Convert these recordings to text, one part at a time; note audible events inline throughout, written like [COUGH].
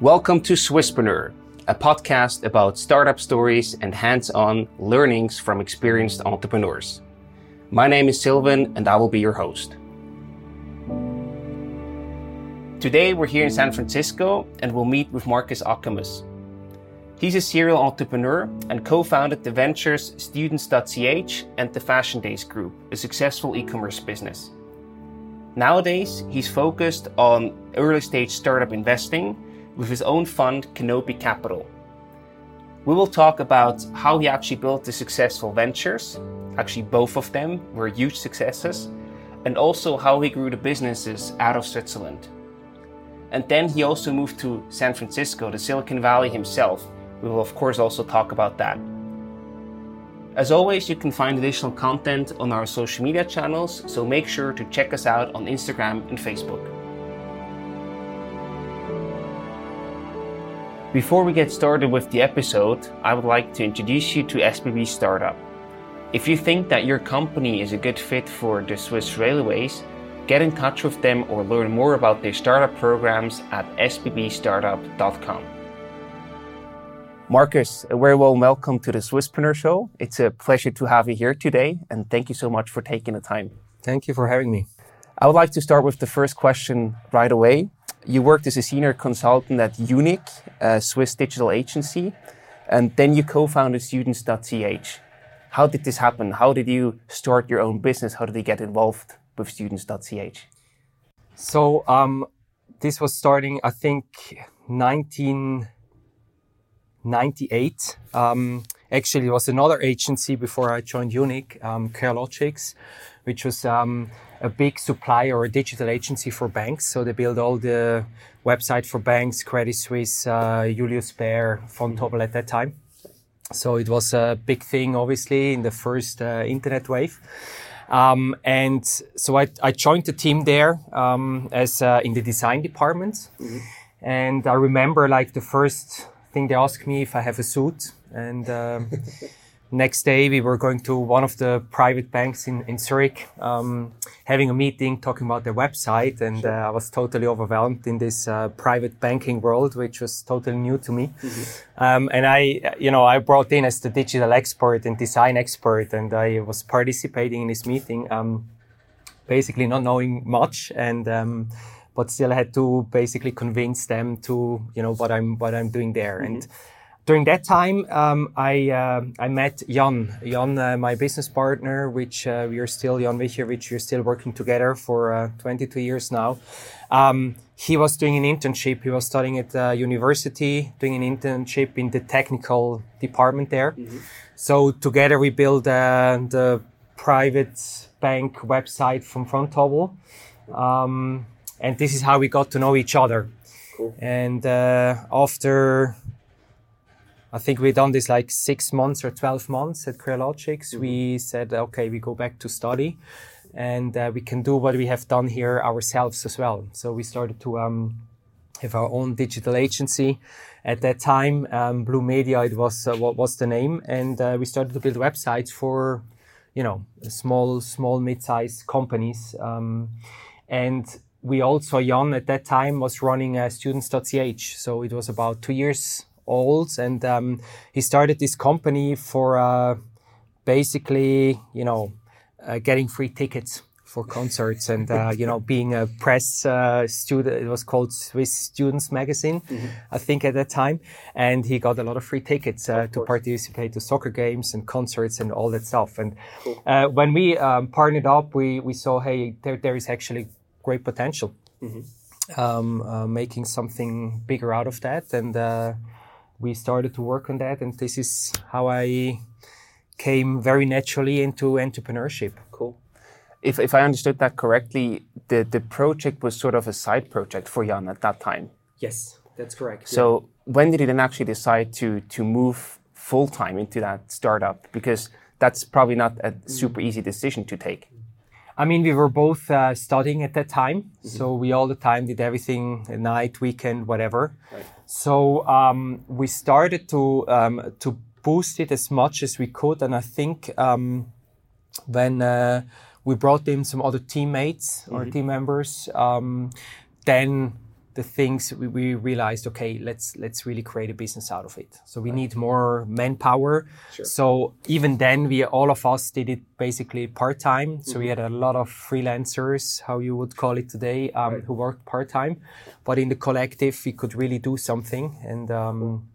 Welcome to Swisspreneur, a podcast about startup stories and hands on learnings from experienced entrepreneurs. My name is Sylvan and I will be your host. Today we're here in San Francisco and we'll meet with Marcus Ackermann. He's a serial entrepreneur and co founded the ventures Students.ch and the Fashion Days Group, a successful e commerce business. Nowadays, he's focused on early stage startup investing with his own fund, Canopy Capital. We will talk about how he actually built the successful ventures. Actually, both of them were huge successes, and also how he grew the businesses out of Switzerland. And then he also moved to San Francisco, the Silicon Valley himself. We will, of course, also talk about that. As always, you can find additional content on our social media channels, so make sure to check us out on Instagram and Facebook. Before we get started with the episode, I would like to introduce you to SBB Startup. If you think that your company is a good fit for the Swiss Railways, get in touch with them or learn more about their startup programs at sbbstartup.com. Marcus, a very warm welcome to the Swisspreneur Show. It's a pleasure to have you here today, and thank you so much for taking the time. Thank you for having me. I would like to start with the first question right away you worked as a senior consultant at Unic, a Swiss digital agency, and then you co-founded Students.ch. How did this happen? How did you start your own business? How did you get involved with Students.ch? So um, this was starting, I think, 1998. Um, actually, it was another agency before I joined Unic, um, CareLogix, which was um, a big supplier or a digital agency for banks. So they build all the website for banks, Credit Suisse, uh, Julius Baer, Vontobel at that time. So it was a big thing, obviously, in the first uh, internet wave. Um, and so I, I, joined the team there um, as uh, in the design department. Mm-hmm. And I remember like the first thing they asked me if I have a suit, and um, next day we were going to one of the private banks in, in Zurich, um, having a meeting, talking about their website. And uh, I was totally overwhelmed in this uh, private banking world, which was totally new to me. Mm-hmm. Um, and I, you know, I brought in as the digital expert and design expert, and I was participating in this meeting, um, basically not knowing much and, um, but still had to basically convince them to, you know, what I'm, what I'm doing there. Mm-hmm. And, during that time, um, I uh, I met Jan, Jan, uh, my business partner, which uh, we are still Jan Wicher, which we're still working together for uh, 22 years now. Um, he was doing an internship. He was studying at the university, doing an internship in the technical department there. Mm-hmm. So together we built uh, the private bank website from Vontobel, um, and this is how we got to know each other. Cool. And after I think we've done this like six months or 12 months at CareLogix. Mm-hmm. We said, okay, we go back to study and uh, we can do what we have done here ourselves as well. So we started to um, have our own digital agency. At that time, um, Blue Media, it was uh, what was the name, and uh, we started to build websites for, you know, small, small, mid-sized companies. Um, and we also, Jan at that time was running uh, Students.ch. So it was about two years old, and um, he started this company for uh, basically, you know, uh, getting free tickets for concerts and uh, you know being a press uh, student it was called swiss students magazine mm-hmm. i think at that time and he got a lot of free tickets uh, to participate to soccer games and concerts and all that stuff and cool. Uh, when we um, partnered up we, we saw hey there, there is actually great potential mm-hmm. um, uh, making something bigger out of that and we started to work on that, and this is how I came very naturally into entrepreneurship. Cool. If, if I understood that correctly, the, the project was sort of a side project for Jan at that time. Yes, that's correct. So yeah. when did he then actually decide to to move full time into that startup? Because that's probably not a super easy decision to take. I mean, we were both uh, studying at that time, mm-hmm. so we all the time did everything, night, weekend, whatever. Right. So um, we started to um, to boost it as much as we could, and I think um, when uh, we brought in some other teammates mm-hmm. or team members, um, then the things we, we, realized okay let's let's really create a business out of it so we right. need more manpower sure. so even then we all of us did it basically part-time mm-hmm. so we mm-hmm. had a lot of freelancers how you would call it today um, right. who worked part-time but in the collective we could really do something and um,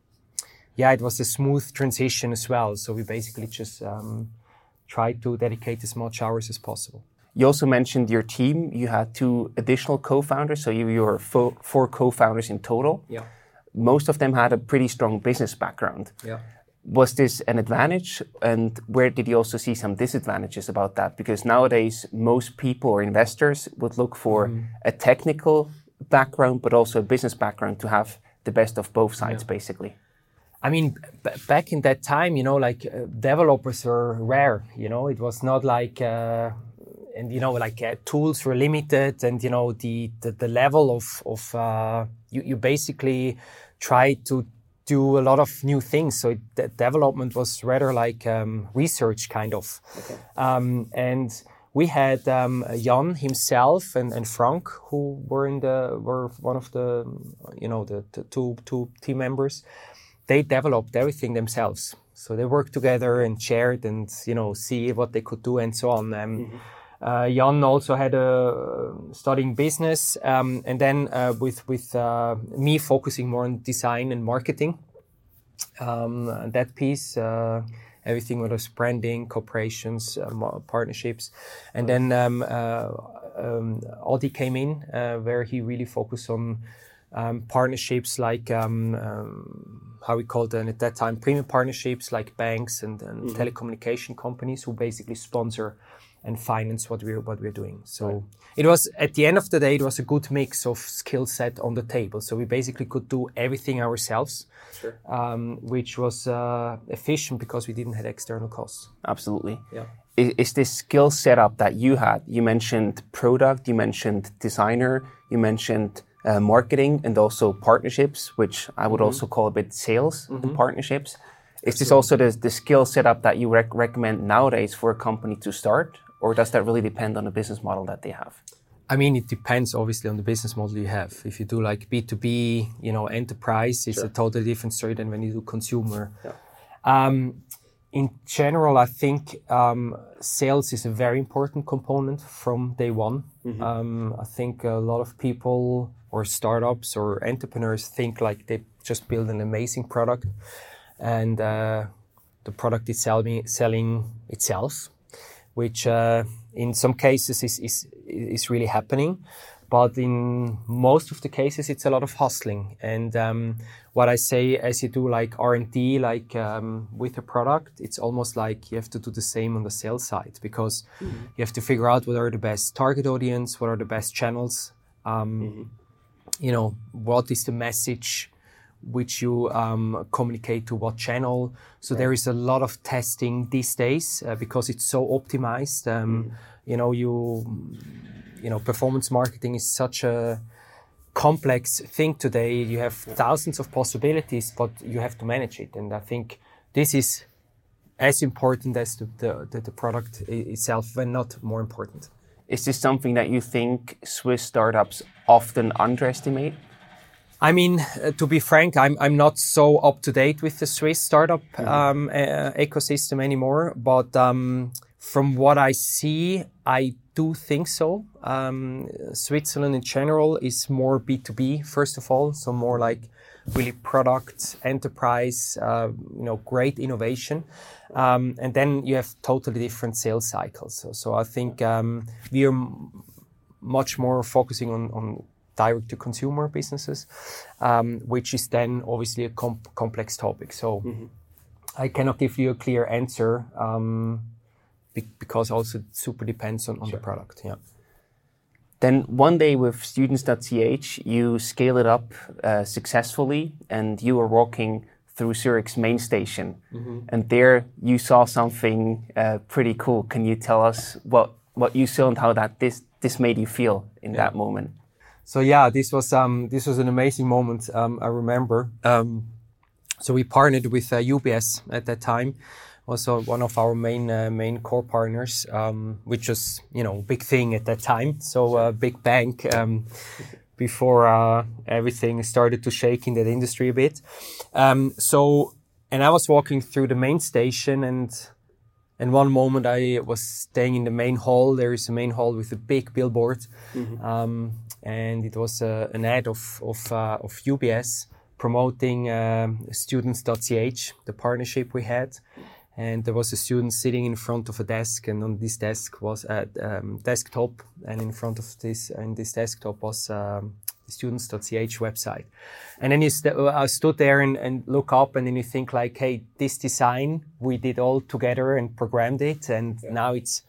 yeah it was a smooth transition as well so we basically just um, tried to dedicate as much hours as possible you also mentioned your team. You had two additional co-founders, so you, you were fo- four co-founders in total. Yeah. Most of them had a pretty strong business background. Yeah. Was this an advantage, and where did you also see some disadvantages about that? Because nowadays, most people or investors would look for mm. a technical background, but also a business background to have the best of both sides, yeah. basically. I mean, b- back in that time, you know, like uh, developers were rare. You know, it was not like. Uh, and you know like uh, tools were limited and you know the the, the level of of uh, you, you basically try to do a lot of new things. So it, the development was rather like um, research kind of. Okay. um, and we had um, Jan himself and, and Frank who were in the were one of the you know the, the two two team members. They developed everything themselves. So they worked together and shared and you know see what they could do and so on. Um, mm-hmm uh, Jan also had a studying business, um, and then uh, with with uh, me focusing more on design and marketing. Um, that piece, uh, everything was branding, corporations, uh, partnerships, and then um, uh, um, Audi came in, where he really focused on um, partnerships like um, um, how we called them at that time premium partnerships like banks and, and mm-hmm. telecommunication companies who basically sponsor and finance what we're what we're doing. So right. it was at the end of the day, it was a good mix of skill set on the table. So we basically could do everything ourselves, sure. um, which was uh, efficient because we didn't have external costs. Absolutely. Yeah. Is, is this skill setup that you had? You mentioned product, you mentioned designer, you mentioned uh, marketing, and also partnerships, which I would mm-hmm. also call a bit sales mm-hmm. and partnerships. Is this also the, the skill setup that you rec- recommend nowadays for a company to start? Or does that really depend on the business model that they have? I mean, it depends obviously on the business model you have. If you do like B2B, you know, enterprise, it's sure. a totally different story than when you do consumer. Yeah. Um, in general, I think um, sales is a very important component from day one. Mm-hmm. Um, I think a lot of people or startups or entrepreneurs think like they just build an amazing product and uh, the product is selling, selling itself which uh, in some cases is, is, is really happening. But in most of the cases, it's a lot of hustling. And um, what I say, as you do like R&D, like um, with a product, it's almost like you have to do the same on the sales side because mm-hmm. you have to figure out what are the best target audience, what are the best channels, um, mm-hmm. you know, what is the message which you um, communicate to what channel. So right. there is a lot of testing these days uh, because it's so optimized. Um, mm. You know, you you know, performance marketing is such a complex thing today. You have thousands of possibilities, but you have to manage it. And I think this is as important as the, the, the product itself, and not more important. Is this something that you think Swiss startups often underestimate? I mean, uh, to be frank, I'm, I'm not so up to date with the Swiss startup mm-hmm. um, uh, ecosystem anymore. But um, from what I see, I do think so. Um, Switzerland in general is more B2B, first of all. So more like really product, enterprise, uh, you know, great innovation. Um, and then you have totally different sales cycles. So, so I think um, we are m- much more focusing on, on direct to consumer businesses, um, which is then obviously a comp- complex topic. So mm-hmm. I cannot give you a clear answer um, be- because also it super depends on, on sure. the product. Yeah. Then one day with students.ch, you scale it up uh, successfully and you were walking through Zurich's main station. Mm-hmm. And there you saw something uh, pretty cool. Can you tell us what, what you saw and how that this, this made you feel in yeah. that moment? So yeah, this was um, this was an amazing moment. Um, I remember. Um, so we partnered with uh, UBS at that time, also one of our main uh, main core partners, um, which was you know big thing at that time. So a uh, big bank, um, before uh, everything started to shake in that industry a bit. Um, so, and I was walking through the main station, and in one moment I was staying in the main hall. There is a main hall with a big billboard, mm-hmm. um, and it was uh, an ad of of, uh, of UBS promoting um, students.ch, the partnership we had. And there was a student sitting in front of a desk and on this desk was a um, desktop and in front of this and this desktop was um, the students.ch website. And then you st- uh, I stood there and, and look up and then you think like hey this design we did all together and programmed it and yeah. now it's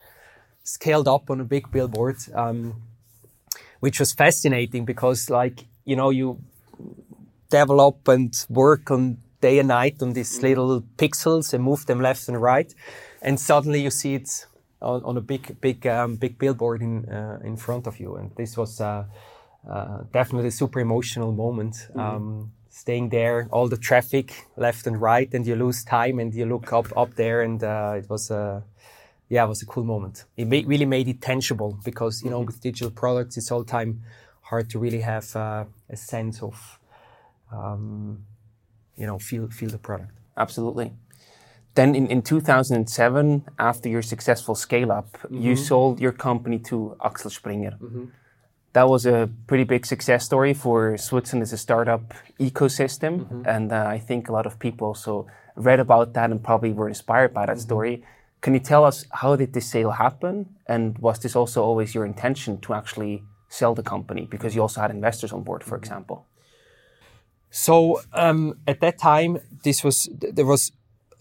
scaled up on a big billboard. Um, which was fascinating because like you know you develop and work on day and night on these little pixels and move them left and right, and suddenly you see it on, on a big, big, um, big billboard in uh, in front of you. And this was uh, uh, definitely a super emotional moment. Mm-hmm. Um, staying there, all the traffic left and right, and you lose time, and you look up up there, and uh, it was a yeah, it was a cool moment. It ma- really made it tangible because you know mm-hmm. with digital products, it's all time hard to really have uh, a sense of um, you know feel feel the product. Absolutely. Then in, in 2007, after your successful scale up, mm-hmm. you sold your company to Axel Springer. Mm-hmm. That was a pretty big success story for Switzerland as a startup ecosystem. Mm-hmm. And uh, I think a lot of people also read about that and probably were inspired by that mm-hmm. story. Can you tell us how did this sale happen? And was this also always your intention to actually sell the company? Because you also had investors on board, for example. So um, at that time, this was there was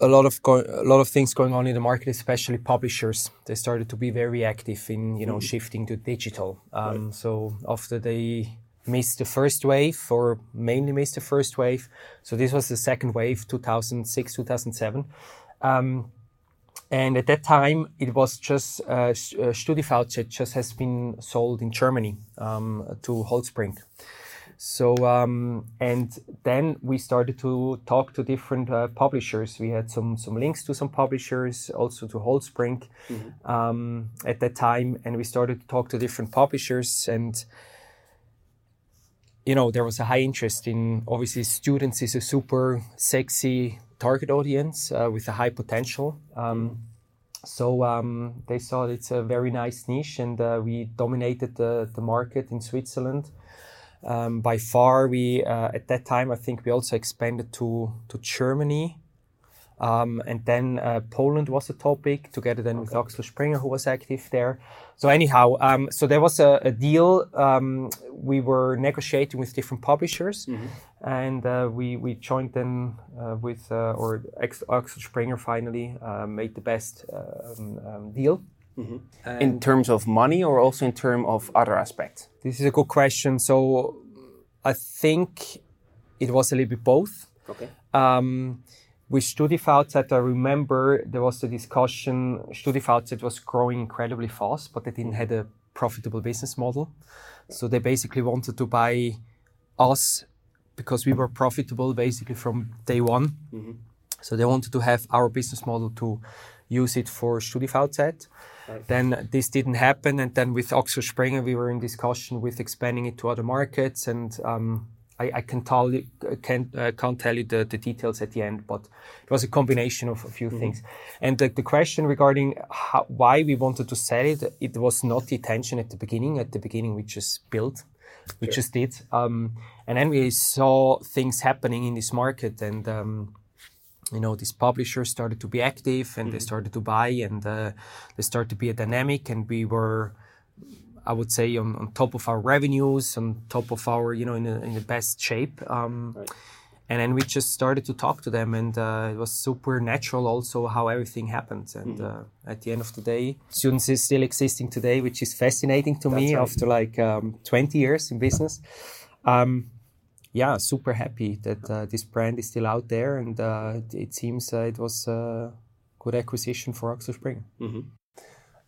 a lot of go- a lot of things going on in the market, especially publishers. They started to be very active in you know mm-hmm. shifting to digital. Um, right. So after they missed the first wave, or mainly missed the first wave, so this was the second wave, 2006, 2007. Um, and at that time, it was just uh, uh StudiVZ just has been sold in Germany um, to Holtzbrinck. So, um, and then we started to talk to different uh, publishers. We had some some links to some publishers, also to Holtzbrinck mm-hmm. um, at that time, and we started to talk to different publishers. And you know, there was a high interest in obviously students is a super sexy target audience uh, with a high potential. Um, so um, they saw it's a very nice niche, and uh, we dominated the, the market in Switzerland. Um, by far, we uh, at that time I think we also expanded to to Germany, um, and then uh, Poland was a topic together then okay. with Axel Springer who was active there. So anyhow, um, so there was a, a deal. Um, we were negotiating with different publishers, mm-hmm. and uh, we we joined them uh, with uh, or Axel Springer finally uh, made the best um, um, deal. Mm-hmm. In terms of money or also in terms of other aspects? This is a good question. So I think it was a little bit both. Okay. With StudiVZ, I remember there was a discussion. StudiVZ was growing incredibly fast, but they didn't have a profitable business model. So they basically wanted to buy us because we were profitable basically from day one. Mm-hmm. So they wanted to have our business model to use it for StudiVZ. Right. Then this didn't happen, and then with Axel Springer, we were in discussion with expanding it to other markets, and um, I, I, can tell you, can't, uh, can't tell you the, the, details at the end, but it was a combination of a few mm-hmm. things. And the, the question regarding how, why we wanted to sell it, it was not the intention at the beginning. At the beginning, we just built, we sure. just did, um, and then we saw things happening in this market, and um, you know these publishers started to be active and mm-hmm. they started to buy and uh, they started to be a dynamic and we were i would say on, on top of our revenues on top of our you know in, a, in the best shape um, right. and then we just started to talk to them and uh, it was super natural also how everything happened and mm-hmm. uh, at the end of the day students is still existing today which is fascinating to That's me right. after like um, 20 years in business um, yeah, super happy that uh, this brand is still out there, and uh, it seems uh, it was a good acquisition for Axel Spring. Mm-hmm.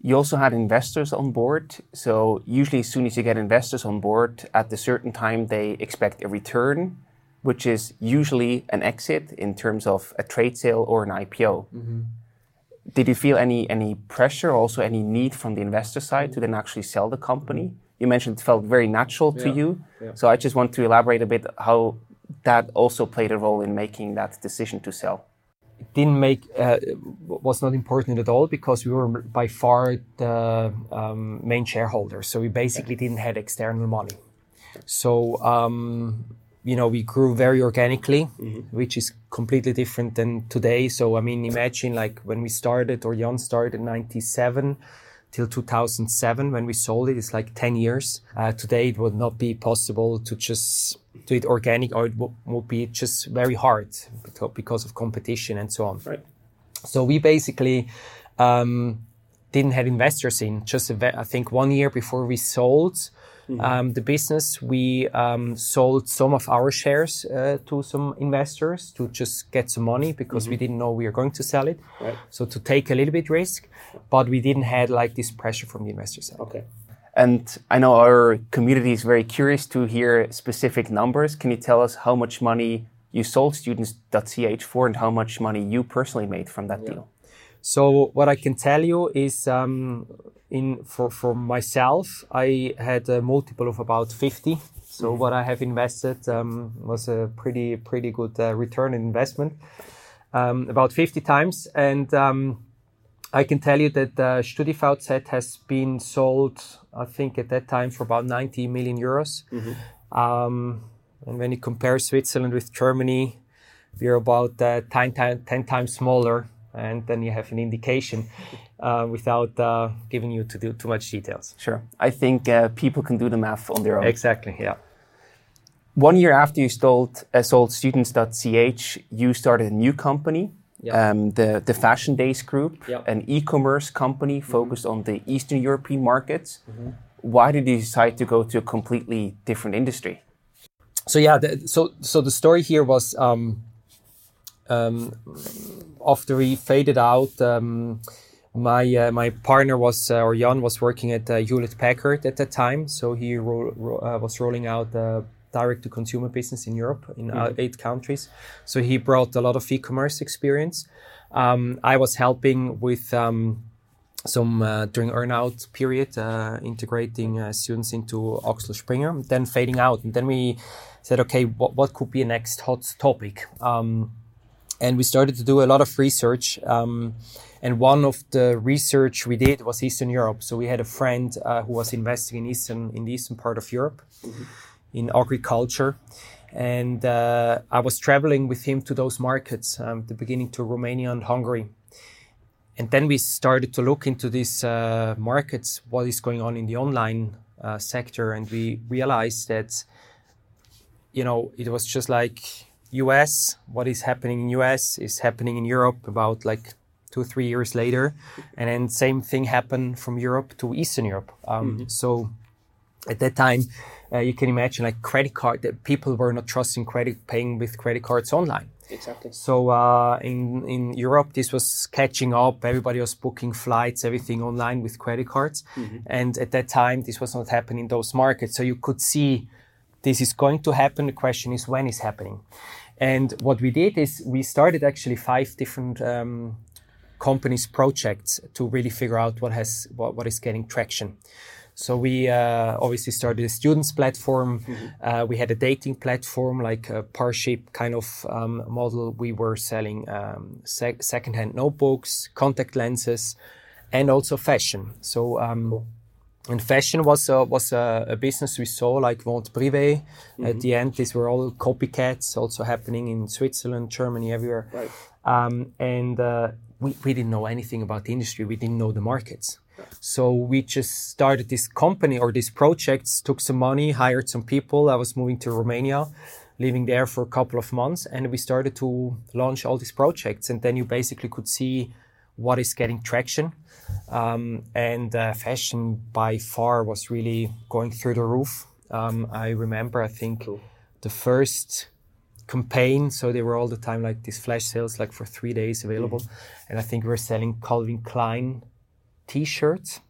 You also had investors on board. So usually, as soon as you get investors on board, at a certain time they expect a return, which is usually an exit in terms of a trade sale or an IPO. Mm-hmm. Did you feel any any pressure, also any need from the investor side to then actually sell the company You mentioned it felt very natural to Yeah. you. Yeah. So I just want to elaborate a bit how that also played a role in making that decision to sell. Didn't make uh, was not important at all because we were by far the um, main shareholder. So we basically didn't have external money. So um, you know we grew very organically, which is completely different than today. So I mean, imagine like when we started or Jan started in '97 till 2007 when we sold it. It's like 10 years. Uh, today it would not be possible to just do it organic or it w- would be just very hard because of competition and so on. Right. So we basically um, didn't have investors in. Just a ve- I think one year before we sold um, the business, we um, sold some of our shares uh, to some investors to just get some money because we didn't know we were going to sell it. Right. So to take a little bit risk, but we didn't have like this pressure from the investor side. Okay. And I know our community is very curious to hear specific numbers. Can you tell us how much money you sold students.ch for and how much money you personally made from that deal? So what I can tell you is, um, in for for myself, I had a multiple of about fifty. So what I have invested um, was a pretty pretty good uh, return on investment, um, about fifty times, and um, I can tell you that uh, has been sold, I think at that time for about ninety million euros. Um, and when you compare Switzerland with Germany, we're about uh, 10, ti- 10 times smaller and then you have an indication uh, without uh, giving you to do too much details Sure. I think uh, people can do the math on their own. exactly yeah One year after you sold, uh, sold students.ch, you started a new company, Yeah. um, the, the Fashion Days Group, Yeah. an e commerce company focused on the Eastern European markets. Why did you decide to go to a completely different industry? so yeah the, so so the story here was um, um, after we faded out um, my uh, my partner was uh, or Jan was working at uh, Hewlett Packard at that time. So he ro- ro- uh, was rolling out the direct to consumer business in Europe in uh, eight countries. So he brought a lot of e-commerce experience. Um, I was helping with um, some uh, during earnout period, uh, integrating uh, students into Axel Springer, then fading out, and then we said, okay, what, what could be a next hot topic? Um, and we started to do a lot of research. Um, and one of the research we did was Eastern Europe. So we had a friend uh, who was investing in eastern in the eastern part of Europe, in agriculture. And uh, I was traveling with him to those markets, um, the beginning to Romania and Hungary and then we started to look into these uh, markets, what is going on in the online uh, sector, and we realized that, you know, it was just like U.S. What is happening in U.S. is happening in Europe about like two three years later, and then same thing happened from Europe to Eastern Europe. Um, So at that time, uh, you can imagine like credit card that people were not trusting credit paying with credit cards online. Exactly. So uh, in in Europe, this was catching up. Everybody was booking flights, everything online with credit cards, and at that time, this was not happening in those markets. So you could see this is going to happen. The question is when is happening. And what we did is we started actually five different um, companies projects to really figure out what has what, what is getting traction. So we uh, obviously started a students platform. Uh, we had a dating platform, like a Parship kind of um, model. We were selling um, sec- secondhand notebooks, contact lenses, and also fashion. So um, and fashion was a, was a, a business we saw like Vente Privé. At the end, these were all copycats, also happening in Switzerland, Germany, everywhere. Right. Um, and uh, we, we didn't know anything about the industry. We didn't know the markets. So we just started this company or these projects, took some money, hired some people. I was moving to Romania, living there for a couple of months, and we started to launch all these projects. And then you basically could see what is getting traction. Um, and uh, fashion by far was really going through the roof. Um, I remember, I think, the first campaign. So they were all the time like these flash sales, like for three days available. And I think we were selling Calvin Klein T-shirts.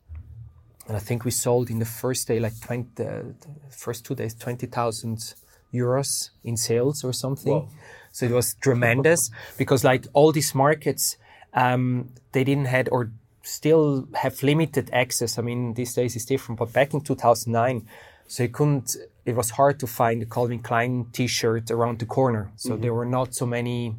And I think we sold in the first day, like 20, uh, first two days, 20,000 euros in sales or something. Whoa. So it was tremendous because like all these markets, um, they didn't had, or still have limited access. I mean, these days it's different, but back in 2009, so you couldn't. It was hard to find a Calvin Klein T-shirt around the corner. So mm-hmm. there were not so many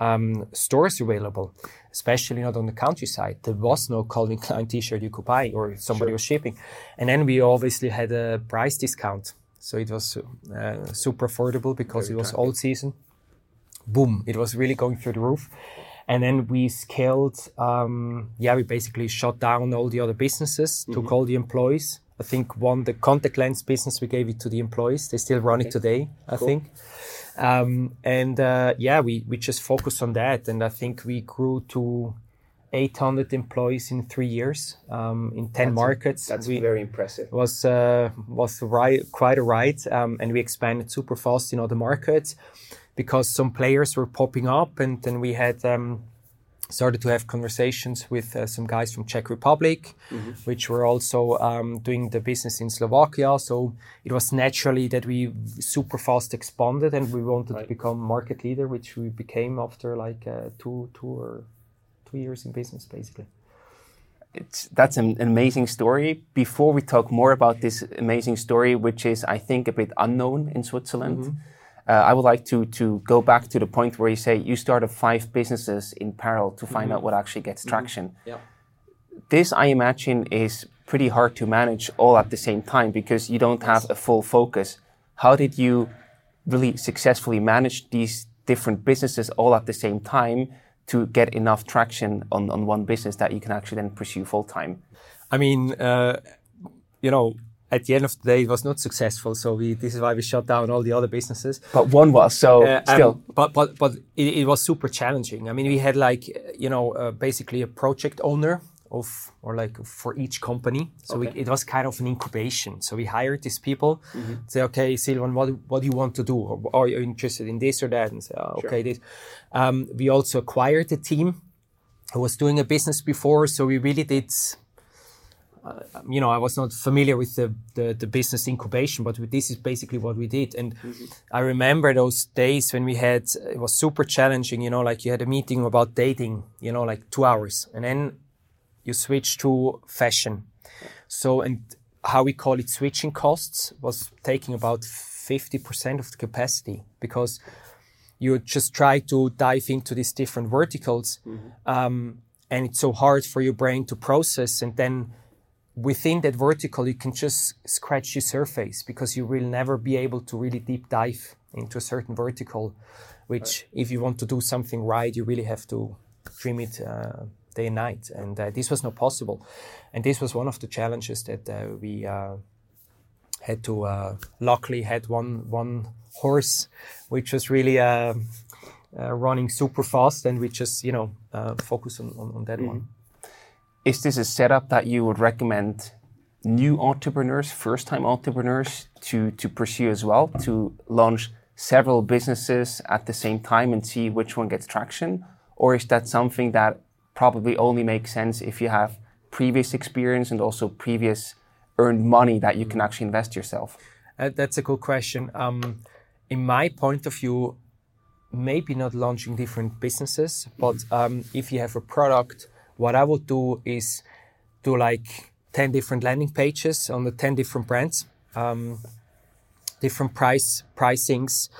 um, stores available, especially not on the countryside. There was no Calvin Klein T-shirt you could buy, or somebody sure. was shipping. And then we obviously had a price discount, so it was uh, super affordable because Very it was all season. Boom! It was really going through the roof. And then we scaled. Um, yeah, we basically shut down all the other businesses, mm-hmm. took all the employees. I think one the contact lens business we gave it to the employees. They still run okay. it today. I cool. think. Um, and uh, yeah, we, we just focused on that. And I think we grew to 800 employees in three years um, in 10 that's markets. A, that's we, very impressive. Was uh, was quite a ride. Um, and we expanded super fast in other markets because some players were popping up. And then we had um, started to have conversations with uh, some guys from Czech Republic, mm-hmm. which were also um, doing the business in Slovakia. So it was naturally that we super fast expanded, and we wanted right. to become market leader, which we became after like uh, two, two or two years in business, basically. It's, that's an amazing story. Before we talk more about this amazing story, which is, I think, a bit unknown in Switzerland. Mm-hmm uh, I would like to to go back to the point where you say you started five businesses in parallel to find mm-hmm. out what actually gets mm-hmm. traction. Mm-hmm. Yeah. This, I imagine, is pretty hard to manage all at the same time because you don't have a full focus. How did you really successfully manage these different businesses all at the same time to get enough traction on, on one business that you can actually then pursue full time? I mean, uh, you know, at the end of the day, it was not successful. So we, this is why we shut down all the other businesses. But one was so uh, still. Um, but but but it, it, was super challenging. I mean, we had like you know uh, basically a project owner of or like for each company. So okay. we, it was kind of an incubation. So we hired these people. Mm-hmm. Say, okay, Silvan, what what do you want to do? Or are you interested in this or that? And say, oh, okay, sure. this. Um, we also acquired a team who was doing a business before. So we really did uh, you know, I was not familiar with the, the, the, business incubation, but this is basically what we did. And mm-hmm. I remember those days when we had, it was super challenging, you know, like you had a meeting about dating, you know, like two hours, and then you switch to fashion. So, and how we call it switching costs was taking about 50% of the capacity because you just try to dive into these different verticals. Mm-hmm. Um, and it's so hard for your brain to process and then within that vertical, you can just scratch the surface because you will never be able to really deep dive into a certain vertical, which right. if you want to do something right, you really have to dream it uh, day and night. And uh, this was not possible. And this was one of the challenges that uh, we uh, had to, uh, luckily had one, one horse, which was really uh, running super fast and we just, you know, focus on, on, on that mm-hmm. one. Is this a setup that you would recommend new entrepreneurs, first time entrepreneurs, to, to pursue as well, to launch several businesses at the same time and see which one gets traction? Or is that something that probably only makes sense if you have previous experience and also previous earned money that you can actually invest yourself? Uh, that's a good question. Um, in my point of view, maybe not launching different businesses, but um, if you have a product what I would do is do like 10 different landing pages on the 10 different brands, um, different price pricings,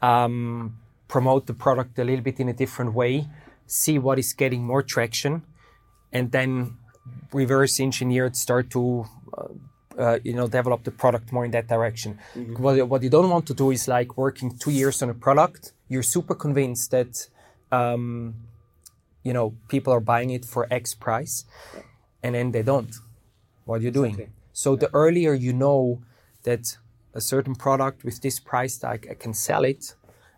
um, promote the product a little bit in a different way, see what is getting more traction, and then reverse engineer it, start to uh, uh, you know develop the product more in that direction. Mm-hmm. What, what you don't want to do is like working two years on a product. You're super convinced that um, you know people are buying it for X price, and then they don't. What are you doing? Exactly. So yeah. the earlier you know that a certain product with this price tag I can sell it,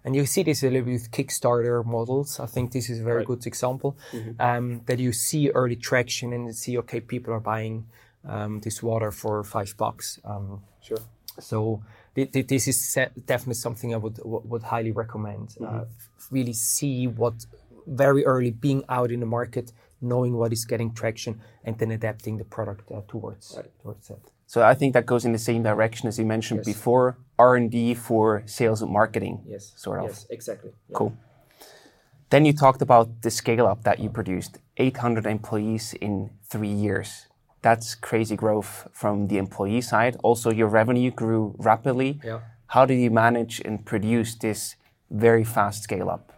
and you see this a little bit with Kickstarter models. I think this is a very right. good example mm-hmm. um, that you see early traction and you see okay people are buying um, this water for five bucks. Um, sure. So th- th- this is definitely something I would w- would highly recommend. Mm-hmm. Uh, really see what very early being out in the market, knowing what is getting traction, and then adapting the product uh, towards right. towards that. So I think that goes in the same direction as you mentioned yes. before, R and D for sales and marketing. Yes, sort of. Yes, exactly. Yeah. Cool. Then you talked about the scale up that you produced 800 employees in three years. That's crazy growth from the employee side. Also, your revenue grew rapidly. Yeah. How did you manage and produce this very fast scale up?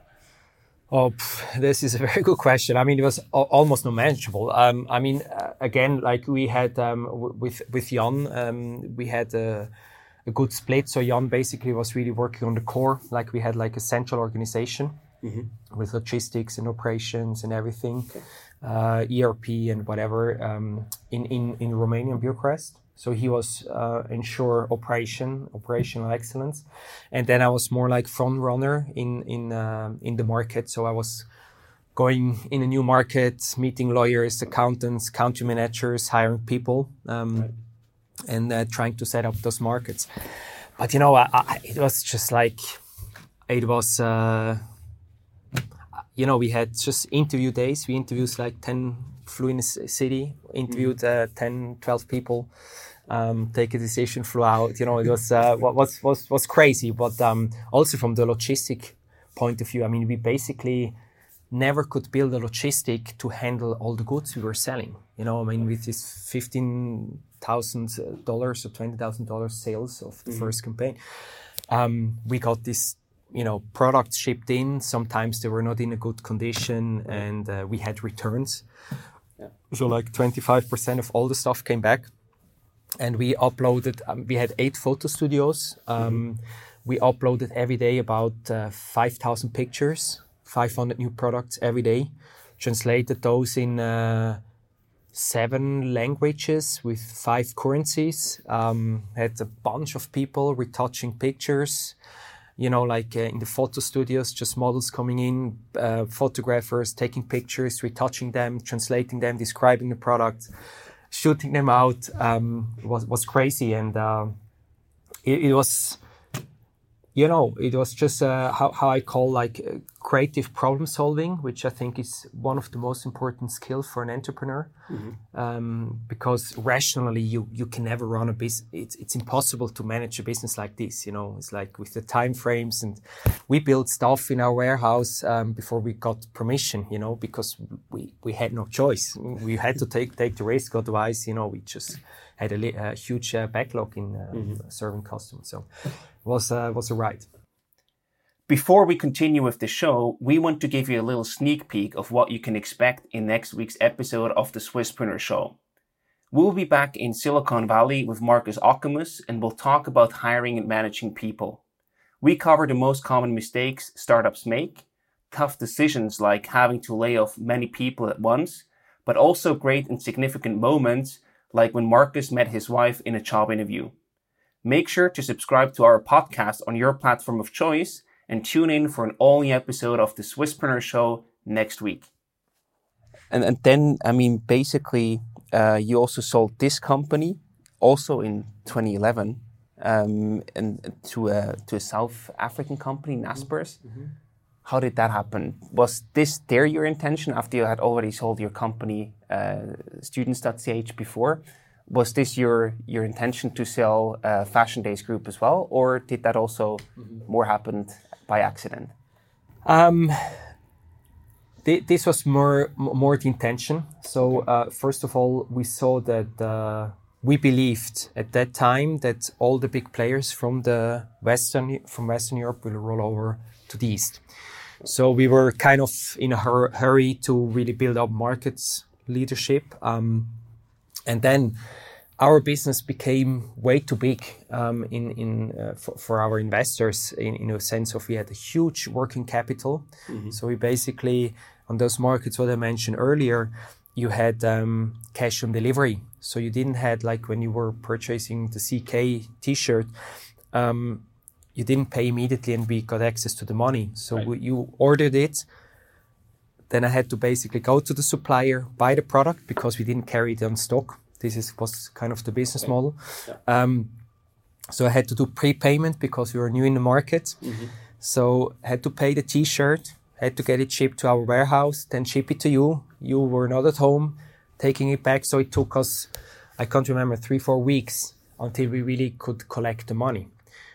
Oh, this is a very good question. I mean, it was al- almost not manageable. Um, I mean, uh, again, like we had um, w- with with Jan, um, we had a, a good split. So Jan basically was really working on the core. Like we had like a central organization with logistics and operations and everything, uh, ERP and whatever um, in in in Romania, Bucharest. So he was uh, ensure operation, operational excellence, and then I was more like front runner in in uh, in the market. So I was going in a new market, meeting lawyers, accountants, country managers, hiring people, um, and uh, trying to set up those markets. But you know, I, I, it was just like it was. Uh, you know, we had just interview days. We interviewed like 10, flew in a city, interviewed uh, 10, 12 people, um, take a decision, flew out. You know, it was, uh, was, was, was crazy. But um, also from the logistic point of view, I mean, we basically never could build a logistic to handle all the goods we were selling. You know, I mean, with this fifteen thousand dollars or twenty thousand dollars sales of the first campaign, um, we got this. You know, products shipped in. Sometimes they were not in a good condition, and uh, we had returns. So, like twenty-five percent of all the stuff came back. And we uploaded um, we had eight photo studios. Um, we uploaded every day about uh, 5000 pictures 500 new products every day. Translated those in uh, seven languages with five currencies. Um, had a bunch of people retouching pictures you know like uh, in the photo studios just models coming in uh, photographers taking pictures retouching them translating them describing the product shooting them out um, was was crazy, and uh, it, it was, you know, it was just uh, how how I call like uh, creative problem solving, which I think is one of the most important skills for an entrepreneur, um, because rationally you you can never run a business. It's it's impossible to manage a business like this. You know, it's like with the time frames, and we built stuff in our warehouse um, before we got permission. You know, because we we had no choice. We had to take take the risk, otherwise, you know, we just had a, a huge uh, backlog in uh, serving customers. So it was uh, was a ride. Before we continue with the show, we want to give you a little sneak peek of what you can expect in next week's episode of the Swisspreneur Show. We'll be back in Silicon Valley with Marcus Ackermann and we'll talk about hiring and managing people. We cover the most common mistakes startups make, tough decisions like having to lay off many people at once, but also great and significant moments like when Marcus met his wife in a job interview. Make sure to subscribe to our podcast on your platform of choice and tune in for an all new episode of the Swisspreneur Show next week. And, and then, I mean, basically, uh, you also sold this company also in 2011 um, and to a, to a South African company, Naspers. How did that happen? Was this there your intention after you had already sold your company, uh, students.ch, before? Was this your, your intention to sell uh, Fashion Days Group as well, or did that also more happen by accident? Um, thi- this was more more the intention. So uh, first of all, we saw that uh, we believed at that time that all the big players from the western from Western Europe will roll over to the east. So we were kind of in a hur- hurry to really build up markets leadership, um, and then our business became way too big um, in in uh, for, for our investors in, in a sense of we had a huge working capital. So we basically on those markets what I mentioned earlier, you had um, cash on delivery. So you didn't had like when you were purchasing the CK T-shirt. Um, you didn't pay immediately and we got access to the money. So we, you ordered it. Then I had to basically go to the supplier, buy the product because we didn't carry it on stock. This is, was kind of the business model. Um, so I had to do prepayment because we were new in the market. So I had to pay the T-shirt, had to get it shipped to our warehouse, then ship it to you. You were not at home, taking it back. So it took us, I can't remember, three, four weeks until we really could collect the money.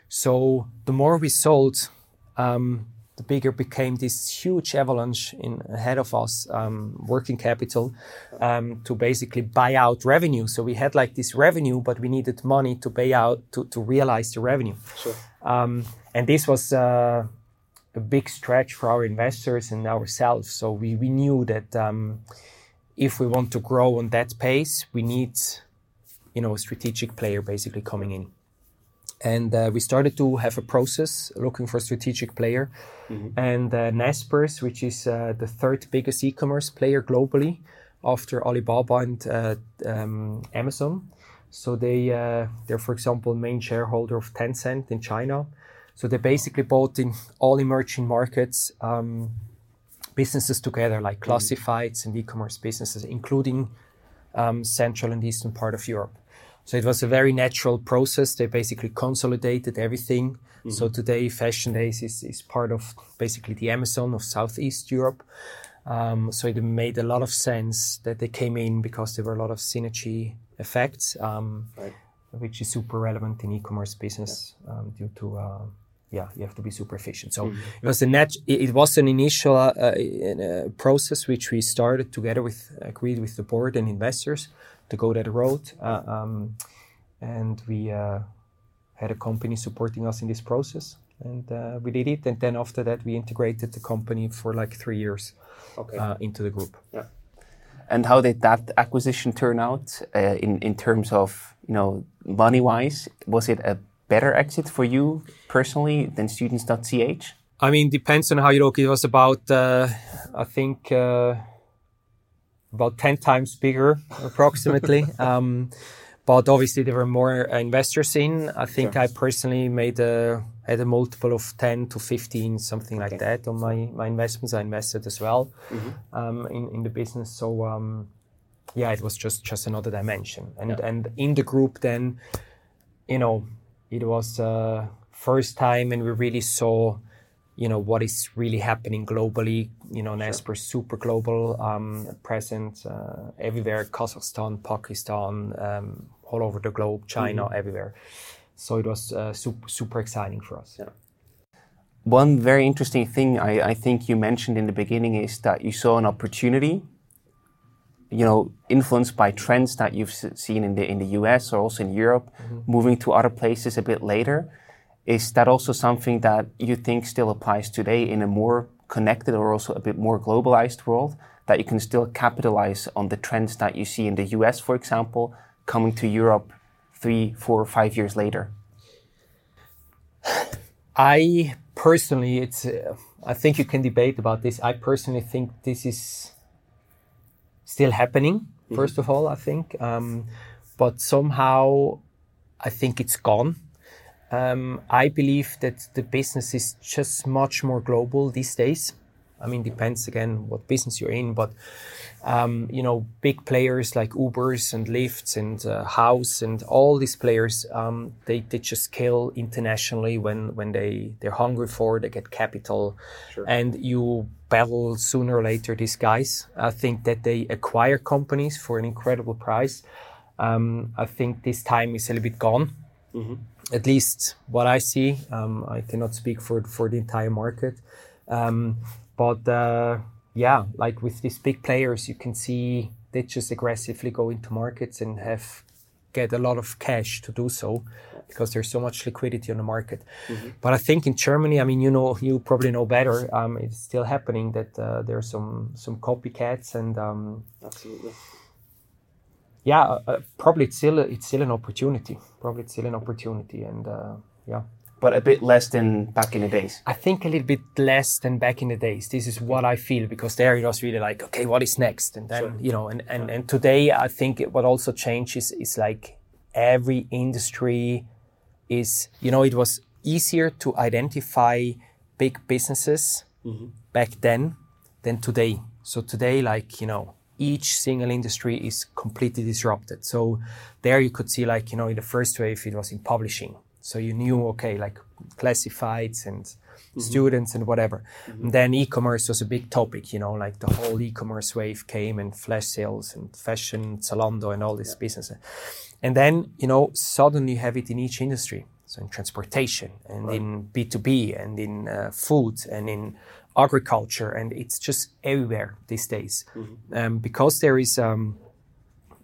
So the more we sold, um, the bigger became this huge avalanche in ahead of us, um, working capital, um, to basically buy out revenue. So we had like this revenue, but we needed money to pay out to, to realize the revenue. Sure. Um, and this was uh, a big stretch for our investors and ourselves. So we, we knew that um, if we want to grow on that pace, we need, you know, a strategic player basically coming in and uh, we started to have a process looking for a strategic player. Mm-hmm. And uh, Naspers, which is uh, the third biggest e-commerce player globally after Alibaba and uh, um, Amazon. So they uh, they're for example main shareholder of Tencent in China. So they basically bought in all emerging markets um, businesses together, like mm-hmm. classifieds and e-commerce businesses, including um, Central and Eastern part of Europe. So it was a very natural process. They basically consolidated everything. Mm-hmm. So today, Fashion Days is, is part of basically the Amazon of Southeast Europe. Um, so it made a lot of sense that they came in because there were a lot of synergy effects, um, right. which is super relevant in e-commerce business yeah. um, due to uh, yeah, you have to be super efficient. So mm-hmm. it was a net. It, was an initial uh, uh, process which we started together with agreed with the board and investors to go that road. Uh, um, and we uh, had a company supporting us in this process, and uh, we did it. And then after that, we integrated the company for like three years okay. into the group. Yeah. And how did that acquisition turn out in in terms of you know money wise? Was it a better exit for you personally than students.ch? I mean, depends on how you look. It was about, uh, I think, uh, about 10 times bigger, approximately. [LAUGHS] um, but obviously, there were more investors in. I think sure. I personally made a had a multiple of 10 to 15, something okay. like that, on my, my investments. I invested as well mm-hmm. um, in, in the business. So, um, yeah, it was just, just another dimension. And, yeah. and in the group, then, you know, it was uh, first time and we really saw you know what is really happening globally you know Naspers sure. super global um, present uh, everywhere kazakhstan pakistan um, all over the globe china mm-hmm. everywhere so it was uh, super super exciting for us yeah. one very interesting thing I, I think you mentioned in the beginning is that you saw an opportunity you know, influenced by trends that you've seen in the in the US or also in Europe, mm-hmm. moving to other places a bit later. Is that also something that you think still applies today in a more connected or also a bit more globalized world? That you can still capitalize on the trends that you see in the US, for example, coming to Europe three, four, five years later? I personally, it's. Uh, I think you can debate about this. I personally think this is still happening, mm-hmm. first of all, I think. Um, but somehow I think it's gone. Um, I believe that the business is just much more global these days. I mean, depends again what business you're in, but um, you know, big players like Ubers and Lyfts and uh, House and all these players, um, they, they just scale internationally when when they they're hungry for, they get capital, sure. and you battle sooner or later these guys. I think that they acquire companies for an incredible price. Um, I think this time is a little bit gone. Mm-hmm. At least what I see. Um, I cannot speak for for the entire market. Um, but uh, yeah, like with these big players, you can see they just aggressively go into markets and have get a lot of cash to do so because there's so much liquidity on the market. Mm-hmm. But I think in Germany, I mean, you know, you probably know better. Um, it's still happening that uh, there are some some copycats and um, absolutely. Yeah, uh, uh probably it's still it's still an opportunity. Probably it's still an opportunity, and uh, yeah but a bit less than back in the days. I think a little bit less than back in the days. This is what I feel because there it was really like, okay, what is next? And then, sure. you know, and, and, and today I think what also changes is like every industry is, you know, it was easier to identify big businesses mm-hmm. back then than today. So today, like, you know, each single industry is completely disrupted. So there you could see like, you know, in the first wave, it was in publishing so you knew, okay, like classifieds and mm-hmm. students and whatever. Mm-hmm. And then e-commerce was a big topic, you know, like the whole e-commerce wave came and flash sales and fashion, Zalando and all these yeah. business. And then, you know, suddenly you have it in each industry. so in transportation and right. in B2B and in uh, food and in agriculture, and it's just everywhere these days. Mm-hmm. Um, because there is, um,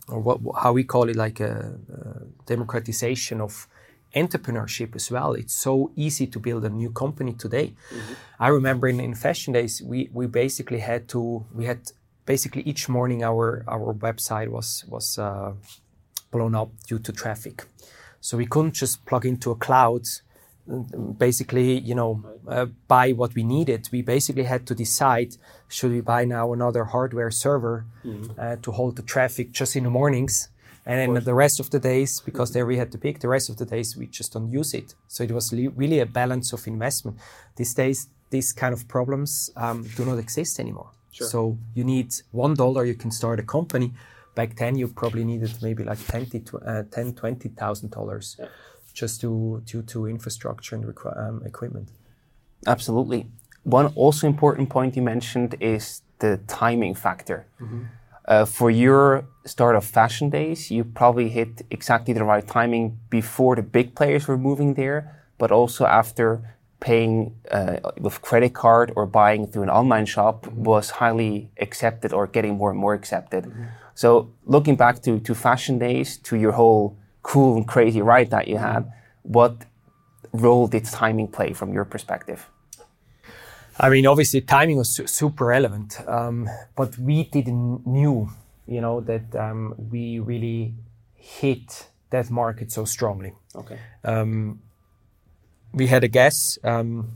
or what, how we call it, like a, a, democratization of entrepreneurship as well. It's so easy to build a new company today. Mm-hmm. I remember in, in fashion days, we, we basically had to, we had basically each morning our, our website was, was uh, blown up due to traffic. So we couldn't just plug into a cloud basically, you know, uh, buy what we needed. We basically had to decide should we buy now another hardware server mm-hmm. uh, to hold the traffic just in the mornings, and then the rest of the days, because there we had to pick, the rest of the days we just don't use it. So it was li- really a balance of investment. These days, these kind of problems um, do not exist anymore. Sure. So you need one dollar, you can start a company. Back then, you probably needed maybe like 20, to, uh, 10 $20,000. dollars just due, due to infrastructure and um, equipment. Absolutely. One also important point you mentioned is the timing factor. Mm-hmm. Uh, for your start of fashion days, you probably hit exactly the right timing before the big players were moving there, but also after paying uh, with credit card or buying through an online shop mm-hmm. was highly accepted or getting more and more accepted. Mm-hmm. So looking back to, to fashion days, to your whole cool and crazy ride that you had. What role did timing play from your perspective? I mean, obviously, timing was su- super relevant, um, but we didn't knew, you know, that um, we really hit that market so strongly. Okay. Um, we had a guess, um,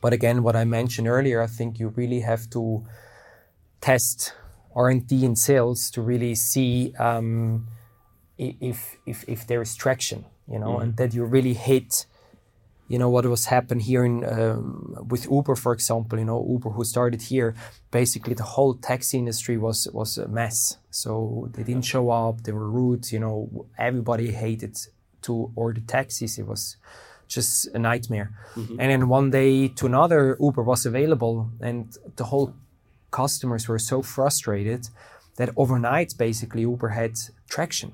but again, what I mentioned earlier, I think you really have to test R and D and sales to really see um, if if if there is traction, you know, mm. and that you really hit, you know, what was happened here in um, with Uber, for example. You know, Uber who started here, basically the whole taxi industry was was a mess. So they didn't show up. They were rude. You know, everybody hated to order taxis. It was just a nightmare. Mm-hmm. And then one day to another, Uber was available, and the whole customers were so frustrated that overnight, basically, Uber had traction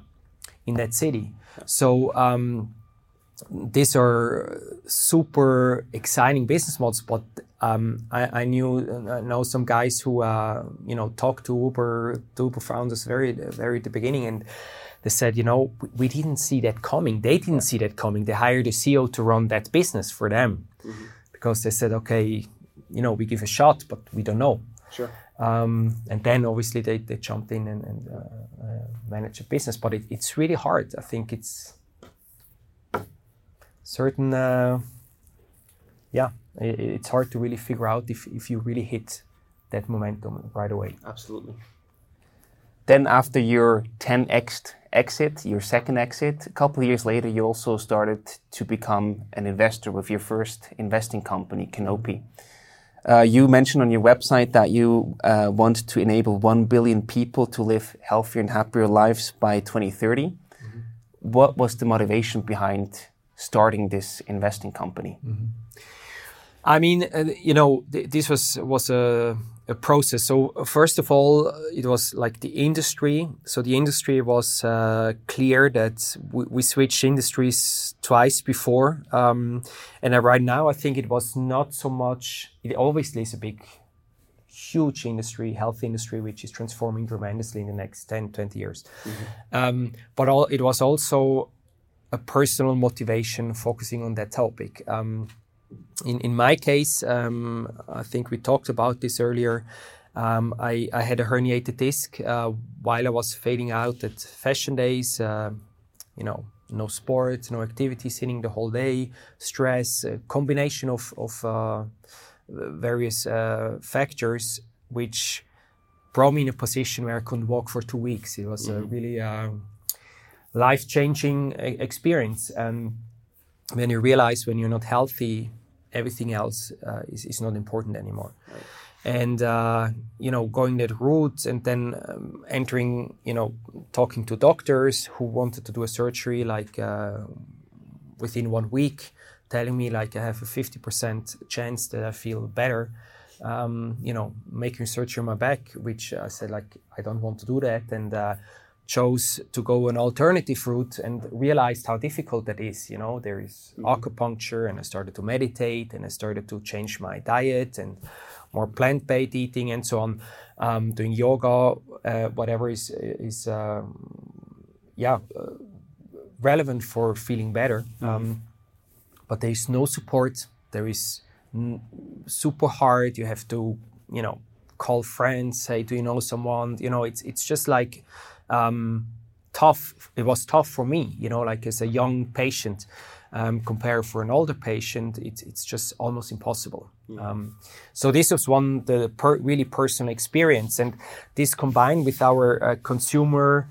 in that city. So um, these are super exciting business models. But um, I, I, knew I know some guys who uh, you know talked to Uber, to Uber founders very very at the beginning, and they said, you know, we didn't see that coming. They didn't see that coming. They hired a CEO to run that business for them mm-hmm. because they said, okay, you know, we give a shot, but we don't know. Sure. Um, and then obviously they, they jumped in and, and uh, uh, managed a business, but it, it's really hard. I think it's certain, uh, yeah, it, it's hard to really figure out if, if you really hit that momentum right away. Absolutely. Then after your 10x exit, your second exit, a couple of years later, you also started to become an investor with your first investing company, Canopy. Uh, you mentioned on your website that you uh, want to enable 1 billion people to live healthier and happier lives by 2030. Mm-hmm. What was the motivation behind starting this investing company? Mm-hmm. I mean, uh, you know, th- this was was a a process. So first of all, it was like the industry. So the industry was uh, clear that we, we, switched industries twice before, um, and uh, right now I think it was not so much. It obviously is a big, huge industry, health industry, which is transforming tremendously in the next 10, 20 years. Mm-hmm. Um, but all, it was also a personal motivation focusing on that topic. Um, in, in my case, um, I think we talked about this earlier. Um, I, I, had a herniated disc uh, while I was fading out at fashion days. Uh, you know, no sports, no activity, sitting the whole day, stress, a combination of, of uh, various uh, factors, which brought me in a position where I couldn't walk for two weeks. It was mm-hmm. a really uh, life changing experience. And when you realize when you're not healthy, everything else uh, is, is not important anymore. Right. And uh, you know, going that route and then um, entering, you know, talking to doctors who wanted to do a surgery like uh, within one week, telling me like I have a fifty percent chance that I feel better. Um, you know, making surgery on my back, which I said like I don't want to do that, and uh, chose to go an alternative route and realized how difficult that is. You know, there is mm-hmm. acupuncture, and I started to meditate, and I started to change my diet and more plant-based eating and so on, um, doing yoga, uh, whatever is is um, yeah uh, relevant for feeling better. Mm-hmm. Um, but there is no support. There is n- super hard. You have to you know call friends, say, "Do you know someone?" You know, it's it's just like um, tough. It was tough for me, you know, like as a young patient. Um, compare for an older patient, it's it's just almost impossible. Um, so this was one the per, really personal experience, and this combined with our uh, consumer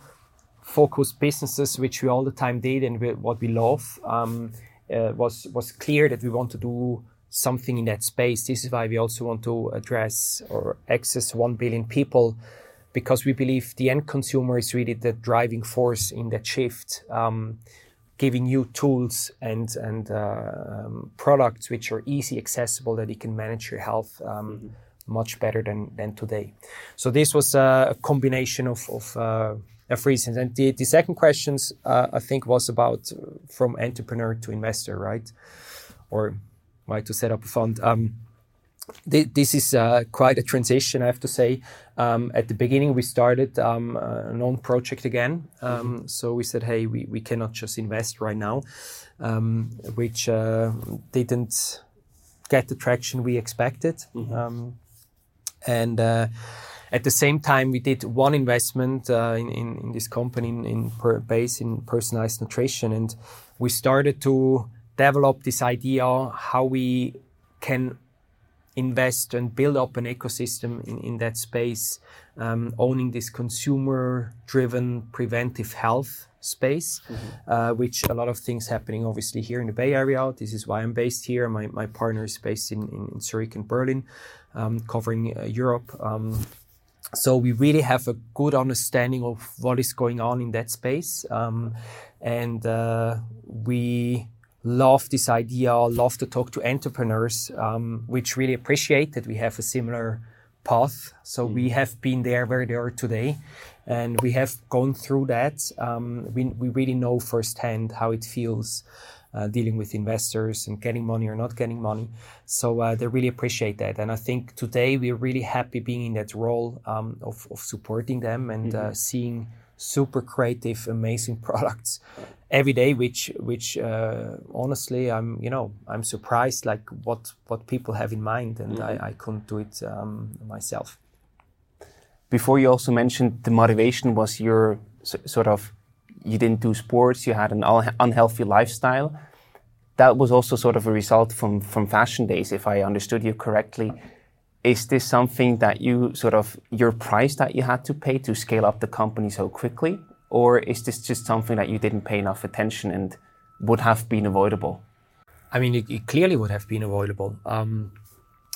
focused businesses, which we all the time did, and we, what we love, um, uh, was was clear that we want to do something in that space. This is why we also want to address or access 1 billion people because we believe the end consumer is really the driving force in that shift, um, giving you tools and, and uh, um, products which are easy, accessible, that you can manage your health um, mm-hmm. much better than, than today. So this was a combination of, of, uh, of reasons. And the, the second questions, uh, I think, was about uh, from entrepreneur to investor, right? Or right, to set up a fund. Um, this is uh, quite a transition, I have to say. Um, at the beginning, we started um, a non project again. Um, mm-hmm. So we said, hey, we, we cannot just invest right now, um, which uh, didn't get the traction we expected. Mm-hmm. Um, and uh, at the same time, we did one investment uh, in, in, in, this company in, in per base in personalized nutrition, and we started to develop this idea how we can invest and build up an ecosystem in, in that space, um, owning this consumer driven preventive health space, mm-hmm. uh, which a lot of things happening obviously here in the Bay Area. This is why I'm based here. My, my partner is based in, in, in Zurich and Berlin, um, covering uh, Europe. Um, so we really have a good understanding of what is going on in that space. Um, and uh, we love this idea, love to talk to entrepreneurs, um, which really appreciate that we have a similar path. So mm. we have been there where they are today, and we have gone through that. Um, we, we really know firsthand how it feels. Uh, dealing with investors and getting money or not getting money. So uh, they really appreciate that. And I think today we're really happy being in that role um, of, of supporting them and uh, mm-hmm. uh, seeing super creative, amazing [LAUGHS] products every day, which which uh, honestly I'm you know I'm surprised like what what people have in mind, and mm-hmm. I, I couldn't do it um, myself. Before you also mentioned the motivation was your sort of you didn't do sports, you had an unhealthy lifestyle. That was also sort of a result from from fashion days, if I understood you correctly is this something that you sort of your price that you had to pay to scale up the company so quickly or is this just something that you didn't pay enough attention and would have been avoidable? I mean it, it clearly would have been avoidable. Um,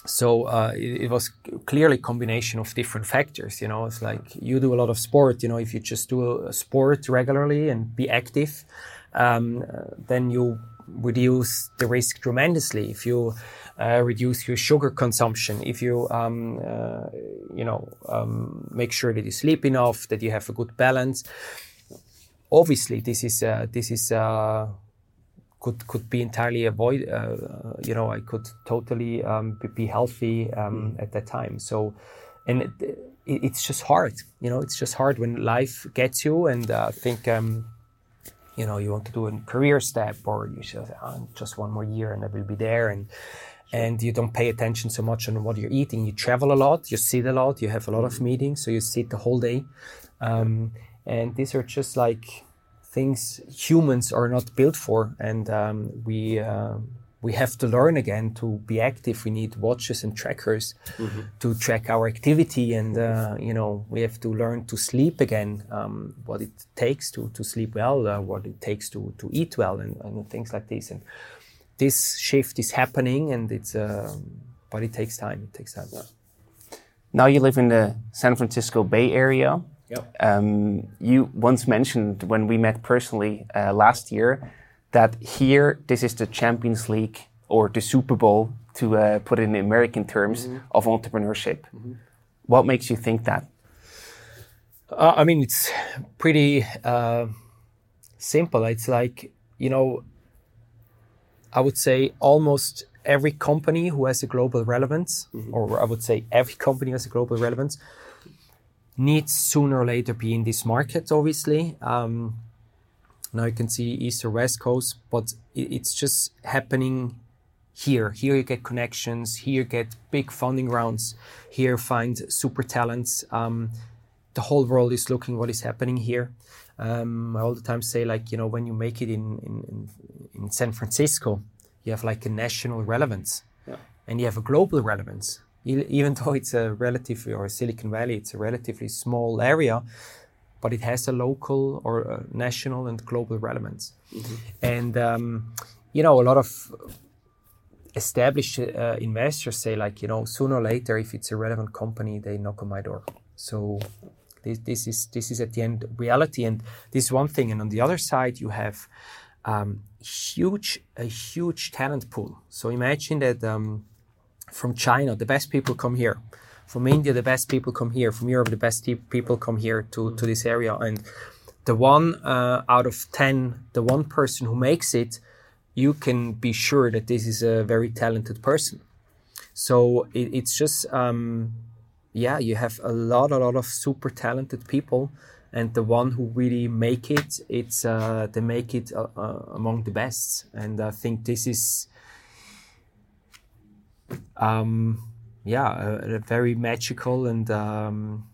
so uh, it, it, was clearly a combination of different factors you know? It's like you do a lot of sport you know if you just do a sport regularly and be active um, then you reduce the risk tremendously. If you reduce your sugar consumption, if you um, uh, you know um, make sure that you sleep enough, that you have a good balance. Obviously, this is uh, this is uh, could could be entirely avoid. Uh, you know, I could totally um, be healthy mm. at that time. So, and it, it, it's just hard. You know, it's just hard when life gets you. And I think um, you know you want to do a career step or you say oh, just one more year and I will be there and and you don't pay attention so much on what you're eating. You travel a lot, you sit a lot, you have a lot of meetings, so you sit the whole day. Um, and these are just like things humans are not built for, and um, we uh, we have to learn again to be active. We need watches and trackers mm-hmm. to track our activity, and uh, you know we have to learn to sleep again. Um, what it takes to to sleep well, uh, what it takes to to eat well, and, and things like this. And this shift is happening, and it's um, but it takes time. It takes time. Yeah. Now you live in the San Francisco Bay Area. Yep. Um, you once mentioned when we met personally uh, last year that here this is the Champions League or the Super Bowl, to uh, put it in American terms, mm -hmm. of entrepreneurship. Mm -hmm. What makes you think that? Uh, I mean, it's pretty uh, simple. It's like, you know, I would say almost every company who has a global relevance, mm-hmm. or I would say every company has a global relevance, needs sooner or later be in this market, obviously. Um, now you can see East or West Coast, but it's just happening here. Here you get connections, here you get big funding rounds, here find super talents. Um, the whole world is looking what is happening here. Um, I all the time say like, you know, when you make it in, in, in San Francisco, you have like a national relevance yeah. and you have a global relevance. Even though it's a relatively, or Silicon Valley, it's a relatively small area, but it has a local or a national and global relevance. Mm-hmm. And, um, you know, a lot of established uh, investors say like, you know, sooner or later, if it's a relevant company, they knock on my door. So this, this is this is at the end reality, and this is one thing. And on the other side, you have um, huge a huge talent pool. So imagine that um, from China, the best people come here. From India, the best people come here. From Europe, the best people come here to, to this area. And the one uh, out of 10, the one person who makes it, you can be sure that this is a very talented person. So it, it's just, um, yeah, you have a lot, a lot of super talented people and the one who really make it it's uh, they make it uh, uh, among the best and i think this is um, yeah a, a, very magical and um,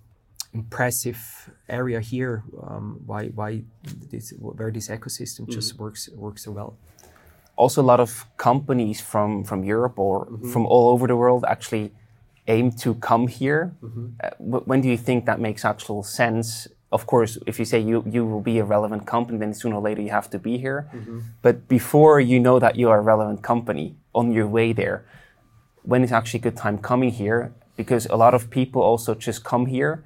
impressive area here um, why why this where this ecosystem mm-hmm. just works works so well also a lot of companies from from europe or mm-hmm. from all over the world actually aim to come here mm-hmm. uh, when do you think that makes actual sense of course, if you say you, you will be a relevant company, then sooner or later you have to be here. Mm-hmm. But before you know that you are a relevant company on your way there, when is actually a good time coming here? Because a lot of people also just come here,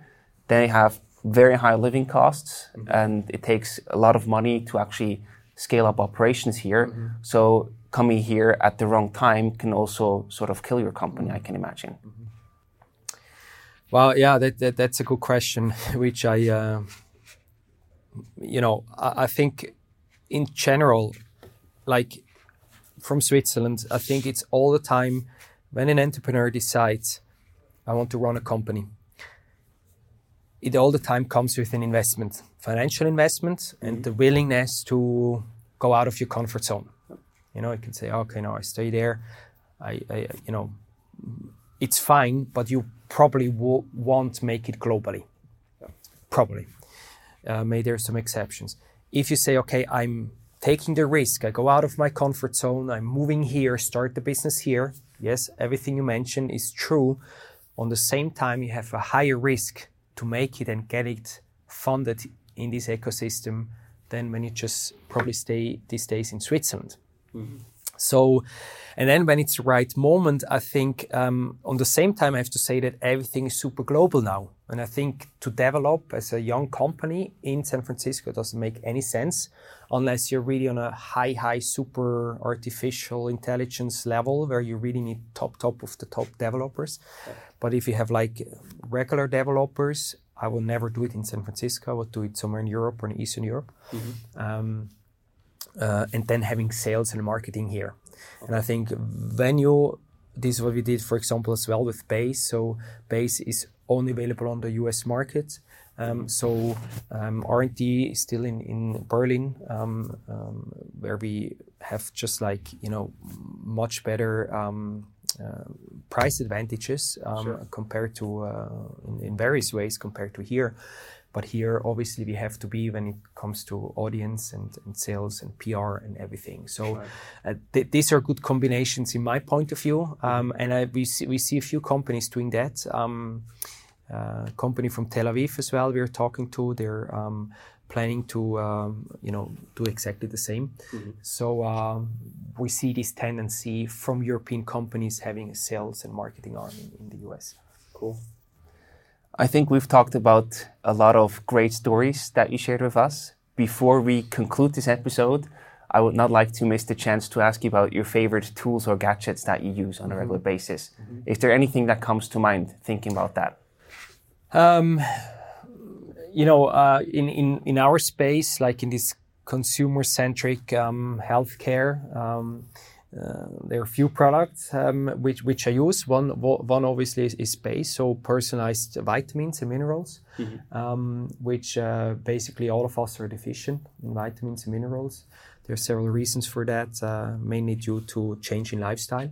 they have very high living costs, mm-hmm. and it takes a lot of money to actually scale up operations here. Mm-hmm. So coming here at the wrong time can also sort of kill your company, I can imagine. Mm-hmm. Well, yeah, that, that that's a good question, [LAUGHS] which I, uh, you know, I, I, think in general, like from Switzerland, I think it's all the time when an entrepreneur decides, I want to run a company. It all the time comes with an investment, financial investment, mm-hmm. and the willingness to go out of your comfort zone. You know, you can say, okay, now I stay there. I, I you know, it's fine, but you probably w- won't make it globally. Yeah. Probably. Uh, maybe there's some exceptions. If you say, okay, I'm taking the risk, I go out of my comfort zone, I'm moving here, start the business here. Yes, everything you mentioned is true. On the same time, you have a higher risk to make it and get it funded in this ecosystem than when you just probably stay these days in Switzerland. Mm-hmm. So, and then when it's the right moment, I think um, on the same time, I have to say that everything is super global now. And I think to develop as a young company in San Francisco doesn't make any sense unless you're really on a high, high, super artificial intelligence level where you really need top, top of the top developers. But if you have like regular developers, I will never do it in San Francisco. I would do it somewhere in Europe or in Eastern Europe. Mm-hmm. Um, uh, and then having sales and marketing here. And I think when you, this is what we did, for example, as well with Base. So Base is only available on the US market. Um, so um, R&D is still in, in Berlin, um, um, where we have just like, you know, much better um, uh, price advantages um, sure. compared to, uh, in, in various ways compared to here. But here, obviously, we have to be when it comes to audience and, and sales and PR and everything. So right. uh, th- these are good combinations in my point of view. Um, and I, we, see, we see a few companies doing that. Um, uh, company from Tel Aviv as well. We're talking to. They're um, planning to, um, you know, do exactly the same. Mm-hmm. So um, we see this tendency from European companies having a sales and marketing arm in, in the US. Cool. I think we've talked about a lot of great stories that you shared with us. Before we conclude this episode, I would not like to miss the chance to ask you about your favorite tools or gadgets that you use on a regular mm-hmm. basis. Mm-hmm. Is there anything that comes to mind thinking about that? Um, you know, uh, in, in, in our space, like in this consumer centric um, healthcare, um, uh, there are a few products um, which, which I use. One, one obviously is, is base, so personalized vitamins and minerals, mm-hmm. um, which uh, basically all of us are deficient in vitamins and minerals. There are several reasons for that, uh, mainly due to change in lifestyle.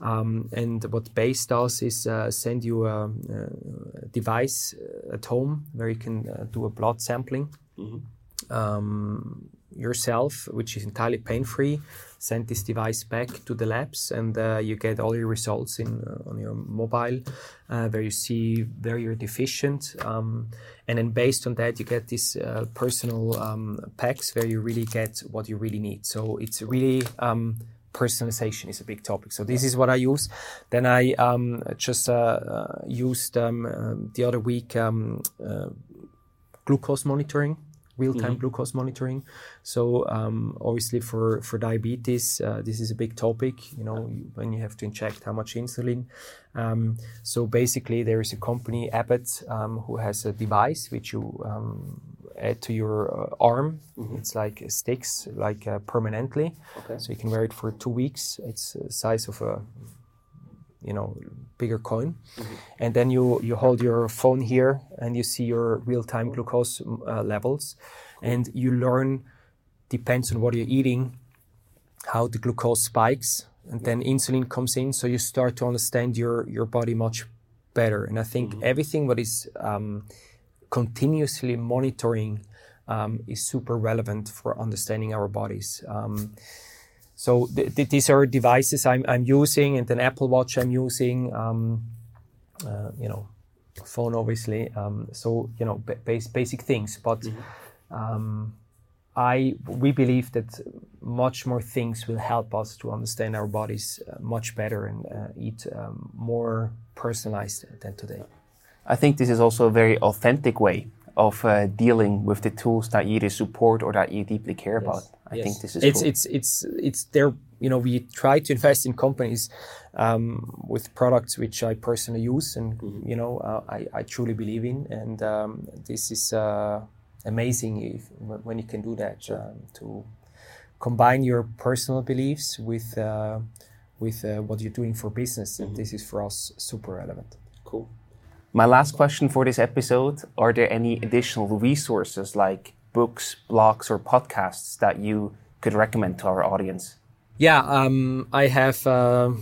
Um, and what Base does is uh, send you a, a, device at home where you can uh, do a blood sampling. Mm-hmm. Um, yourself, which is entirely pain free. Send this device back to the labs, and uh, you get all your results in uh, on your mobile, uh, where you see where you're deficient, um, and then based on that, you get these uh, personal um, packs where you really get what you really need. So it's really um, personalization is a big topic. So this is what I use. Then I um, just uh, uh, used um, the other week um, glucose monitoring real-time mm-hmm. glucose monitoring. So um, obviously for for diabetes, uh, this is a big topic. You know, when you have to inject how much insulin. Um, so basically, there is a company Abbott um, who has a device which you um, add to your uh, arm. Mm-hmm. It's like sticks, like uh, permanently. Okay. So you can wear it for two weeks. It's the size of a you know bigger coin. Mm-hmm. and then you you hold your phone here and you see your real-time glucose uh, levels. And you learn depends on what you're eating how the glucose spikes and then insulin comes in. So you start to understand your your body much better. And i think mm-hmm. everything what is um, continuously monitoring um, is super relevant for understanding our bodies. Um, so th- th- these are devices I'm, I'm using, and an Apple Watch I'm using. Um, uh, you know, phone obviously. Um, so you know, base, basic things. But mm-hmm. um, I we believe that much more things will help us to understand our bodies uh, much better and uh, eat um, more personalized than today. I think this is also a very authentic way of uh, dealing with the tools that you either support or that you deeply care yes. about. I yes. think this is it's cool. it's it's it's there. You know, we try to invest in companies um, with products which I personally use, and mm-hmm. you know, uh, I I truly believe in, and um, this is uh, amazing if, when you can do that sure. um, to combine your personal beliefs with uh, with uh, what you're doing for business, mm-hmm. and this is for us super relevant. Cool. My last question for this episode Are there any additional resources like books, blogs, or podcasts that you could recommend to our audience? Yeah, um, I have a uh,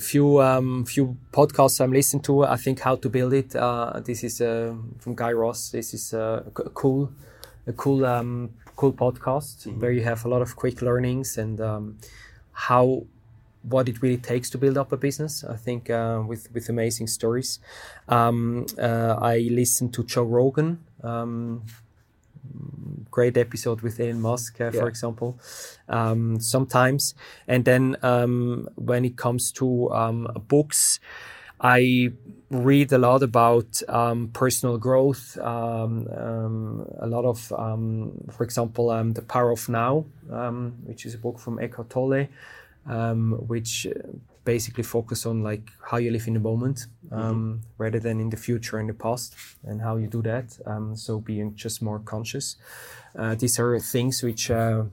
few um, few podcasts I'm listening to. I think how to build it. Uh, this is uh, from Guy Raz. This is uh, a cool, a cool, um, cool podcast mm-hmm. where you have a lot of quick learnings and um, how what it really takes to build up a business. I think uh, with with amazing stories. Um, uh, I listened to Joe Rogan. Great episode with Elon Musk, uh, yeah. for example. Um, sometimes, and then um, when it comes to um, books. I read a lot about um, personal growth, um, um, a lot of, um, for example, The Power of Now, which is a book from Eckhart Tolle um, which basically focus on like how you live in the moment um, mm-hmm. rather than in the future and the past and how you do that um, so being just more conscious uh, these are things which uh,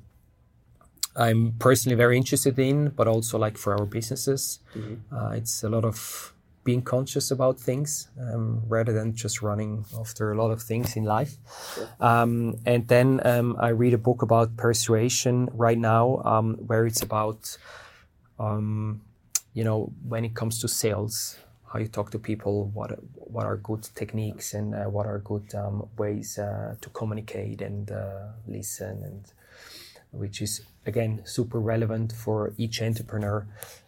i'm personally very interested in but also like for our businesses mm-hmm. uh, it's a lot of being conscious about things um, rather than just running after a lot of things in life. Sure. Um, and then um, I read a book about persuasion right now, um, where it's about, um, you know, when it comes to sales, how you talk to people, what what are good techniques and uh, what are good um, ways uh, to communicate and uh, listen, and which is again super relevant for each entrepreneur.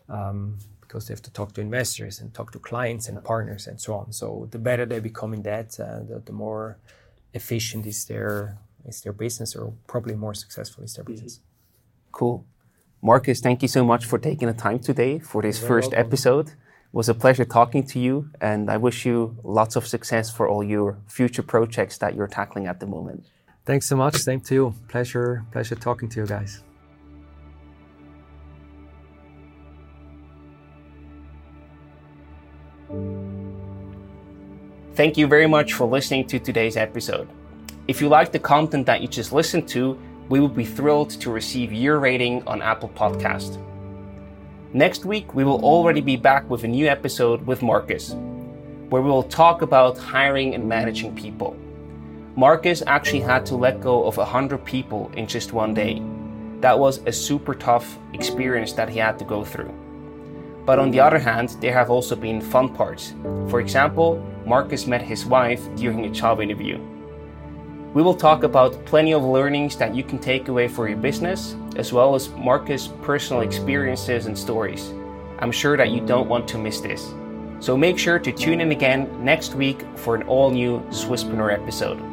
Um, because they have to talk to investors and talk to clients and partners and so on. So the better they become in that, uh, the, the, more efficient is their is their business, or probably more successful is their business. Cool, Marcus. Thank you so much for taking the time today for this You're first welcome. episode. It was a pleasure talking to you, and I wish you lots of success for all your future projects that you're tackling at the moment. Thanks so much. Same to you. Pleasure, pleasure talking to you guys. Thank you very much for listening to today's episode. If you like the content that you just listened to, we would be thrilled to receive your rating on Apple Podcast. Next week, we will already be back with a new episode with Marcus, where we will talk about hiring and managing people. Marcus actually had to let go of 100 people in just one day. That was a super tough experience that he had to go through. But on the other hand, there have also been fun parts. For example, Marcus met his wife during a job interview. We will talk about plenty of learnings that you can take away for your business, as well as Marcus' personal experiences and stories. I'm sure that you don't want to miss this. So make sure to tune in again next week for an all new Swisspreneur episode.